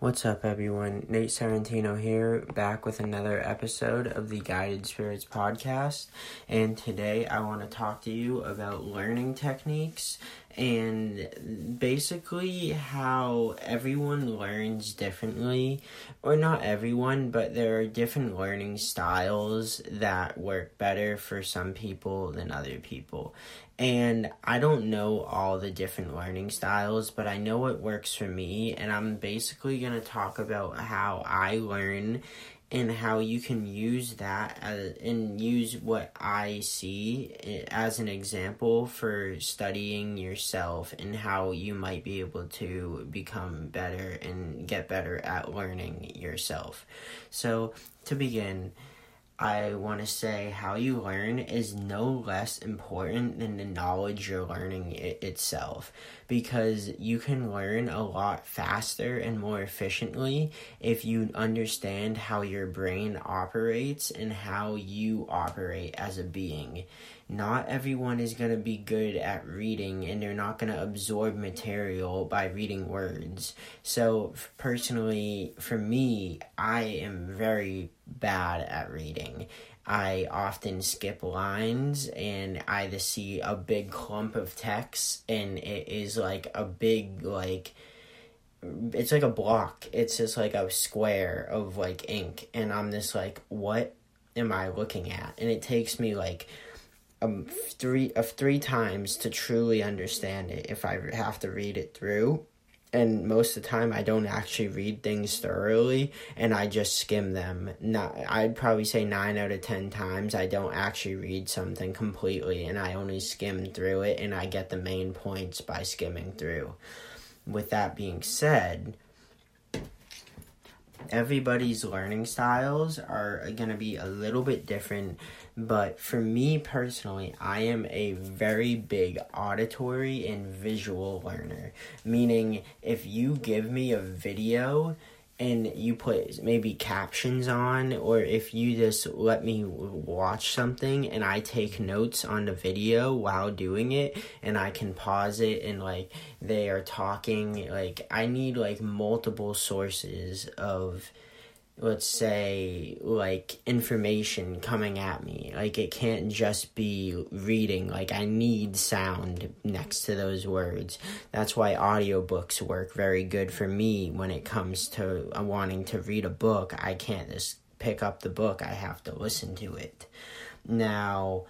What's up, everyone? Nate Serrentino here, back with another episode of the Guided Spirits podcast. And today I want to talk to you about learning techniques and basically how everyone learns differently. Or not everyone, but there are different learning styles that work better for some people than other people. And I don't know all the different learning styles, but I know what works for me. And I'm basically going to talk about how I learn and how you can use that as, and use what I see as an example for studying yourself and how you might be able to become better and get better at learning yourself. So, to begin, I want to say how you learn is no less important than the knowledge you're learning it itself because you can learn a lot faster and more efficiently if you understand how your brain operates and how you operate as a being. Not everyone is going to be good at reading and they're not going to absorb material by reading words. So, personally, for me, I am very bad at reading. I often skip lines and I either see a big clump of text and it is like a big like it's like a block. It's just like a square of like ink and I'm just like what am I looking at? And it takes me like um three of three times to truly understand it if I have to read it through and most of the time I don't actually read things thoroughly and I just skim them. Not I'd probably say 9 out of 10 times I don't actually read something completely and I only skim through it and I get the main points by skimming through. With that being said, everybody's learning styles are going to be a little bit different but for me personally i am a very big auditory and visual learner. Meaning if you give me a video and you put maybe captions on or if you just let me watch something and I take notes on the video while doing it and I can pause it and like they are talking like I need like multiple sources of let's say like information coming at me. Like it can't just be reading. Like i need sound next to those words. That's why audiobooks work very good for me when it comes to uh, wanting to read a book. I can't just pick up the book. I have to listen to it. Now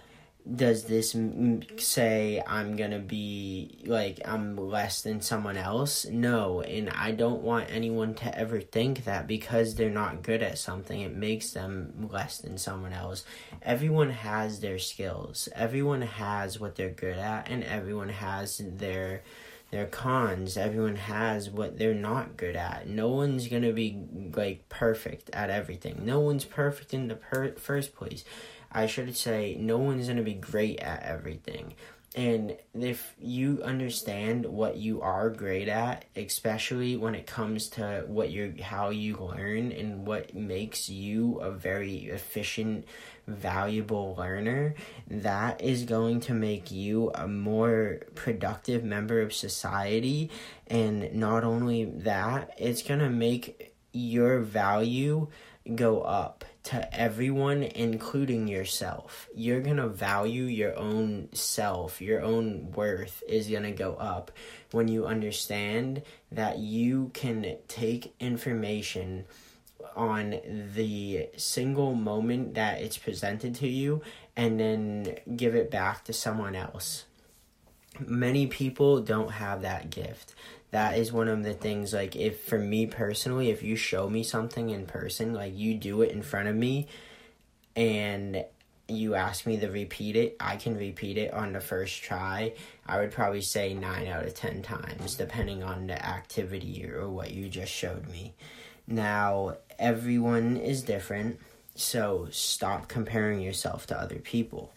does this m- say I'm gonna be like I'm less than someone else? No, and I don't want anyone to ever think that because they're not good at something, it makes them less than someone else. Everyone has their skills, everyone has what they're good at, and everyone has their their cons. Everyone has what they're not good at. No one's gonna be like perfect at everything. No one's perfect in the per- first place. I should say no one's going to be great at everything. And if you understand what you are great at, especially when it comes to what you how you learn and what makes you a very efficient, valuable learner, that is going to make you a more productive member of society. And not only that, it's going to make your value go up to everyone, including yourself. You're gonna value your own self, your own worth is gonna go up when you understand that you can take information on the single moment that it's presented to you and then give it back to someone else. Many people don't have that gift. That is one of the things like if for me personally if you show me something in person like you do it in front of me and you ask me to repeat it i can repeat it on the first try. I would probably say 9 out of 10 times depending on the activity or what you just showed me. Now everyone is different so stop comparing yourself to other people.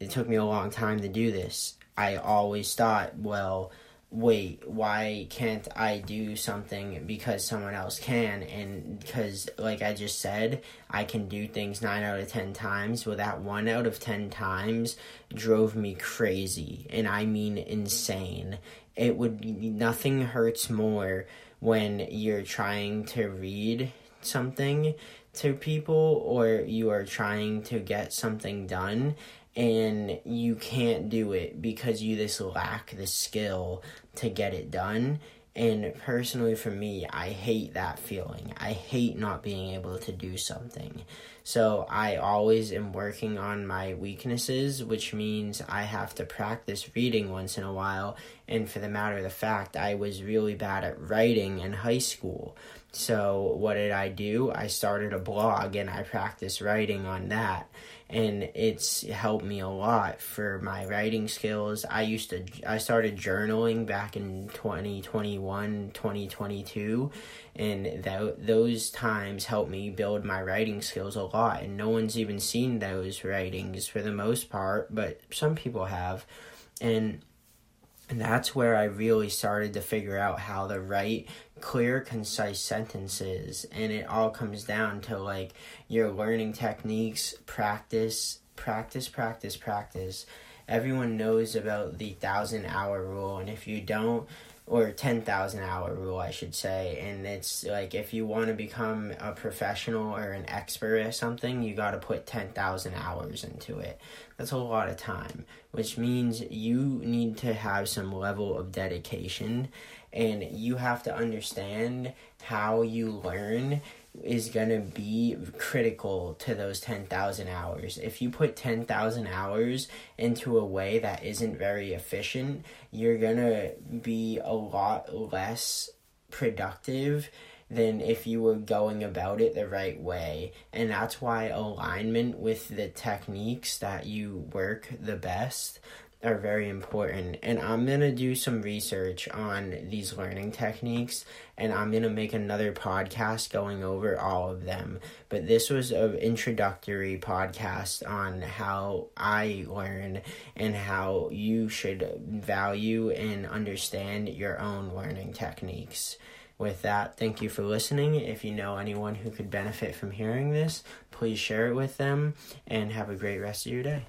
It took me a long time to do this i always thought well wait, why can't I do something because someone else can? And because, like I just said, I can do things nine out of ten times. Well, that one out of ten times drove me crazy, and I mean insane. It would, nothing hurts more when you're trying to read something to people or you are trying to get something done and you can't do it because you just lack the skill to get it done. And personally, for me, I hate that feeling. I hate not being able to do something. So I always am working on my weaknesses, which means I have to practice reading once in a while. And for the matter of the fact, I was really bad at writing in high school. So what did I do? I started a blog and I practiced writing on that and it's helped me a lot for my writing skills. I used to I started journaling back in 2021, 2022 and that those times helped me build my writing skills a lot and no one's even seen those writings for the most part, but some people have. And and that's where I really started to figure out how to write clear, concise sentences. And it all comes down to like your learning techniques, practice, practice, practice, practice. Everyone knows about the thousand hour rule, and if you don't, or 10,000 hour rule, I should say. And it's like if you want to become a professional or an expert at something, you got to put 10,000 hours into it. That's a lot of time, which means you need to have some level of dedication and you have to understand how you learn is going to be critical to those 10,000 hours. If you put 10,000 hours into a way that isn't very efficient, you're going to be a lot less productive than if you were going about it the right way. And that's why alignment with the techniques that you work the best are very important. And I'm going to do some research on these learning techniques and I'm going to make another podcast going over all of them. But this was an introductory podcast on how I learn and how you should value and understand your own learning techniques. With that, thank you for listening. If you know anyone who could benefit from hearing this, please share it with them and have a great rest of your day.